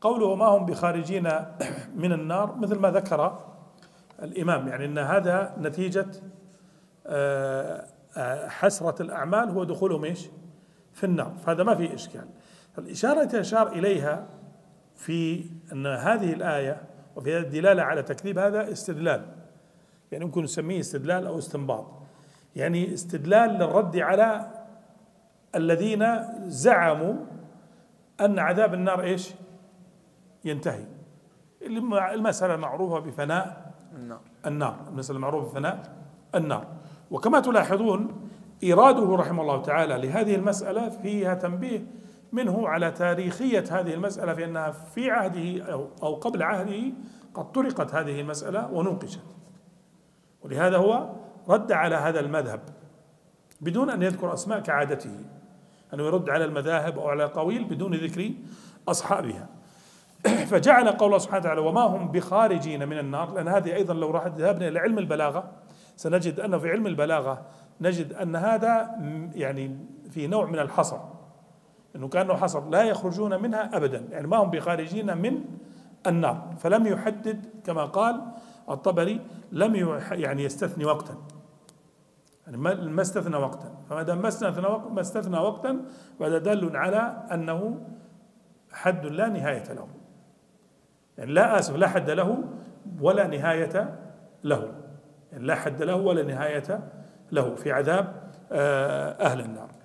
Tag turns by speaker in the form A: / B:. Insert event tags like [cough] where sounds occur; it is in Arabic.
A: قوله وما هم بخارجين [clears throat] من النار مثل ما ذكر الإمام. يعني أن هذا نتيجة آه، آه، حسرة الأعمال هو دخولهم إيش؟ في النار. فهذا ما في إشكال. الإشارة التي أشار إليها في أن هذه الآية وفي الدلالة على تكذيب هذا استدلال. يعني يمكن نسميه استدلال أو استنباط. يعني استدلال للرد على الذين زعموا أن عذاب النار إيش؟ ينتهي. المسألة معروفة بفناء النار. النار. المسألة معروفة بفناء النار. وكما تلاحظون إيراده رحمه الله تعالى لهذه المسألة فيها تنبيه منه على تاريخية هذه المسألة في أنها في عهده أو قبل عهده قد طرقت هذه المسألة ونوقشت. ولهذا هو رد على هذا المذهب بدون أن يذكر أسماء كعادته أنه يرد على المذاهب أو على القويل بدون ذكر أصحابها. [coughs] فجعل قوله سبحانه وتعالى وما هم بخارجين من النار لأن هذه أيضا لو راح ذهبنا إلى علم البلاغة سنجد أنه في علم البلاغة نجد أن هذا يعني في نوع من الحصر إنه كأنه حصر لا يخرجون منها ابدا يعني ما هم بخارجين من النار. فلم يحدد كما قال الطبري لم يعني يستثني وقتا. يعني ما استثنى وقتا. فما دام ما استثنى ما استثنى وقتا فهذا دل على أنه حد لا نهاية له. يعني لا آسف لا حد له ولا نهاية له. يعني لا حد له ولا نهاية له في عذاب آه، أهل النار.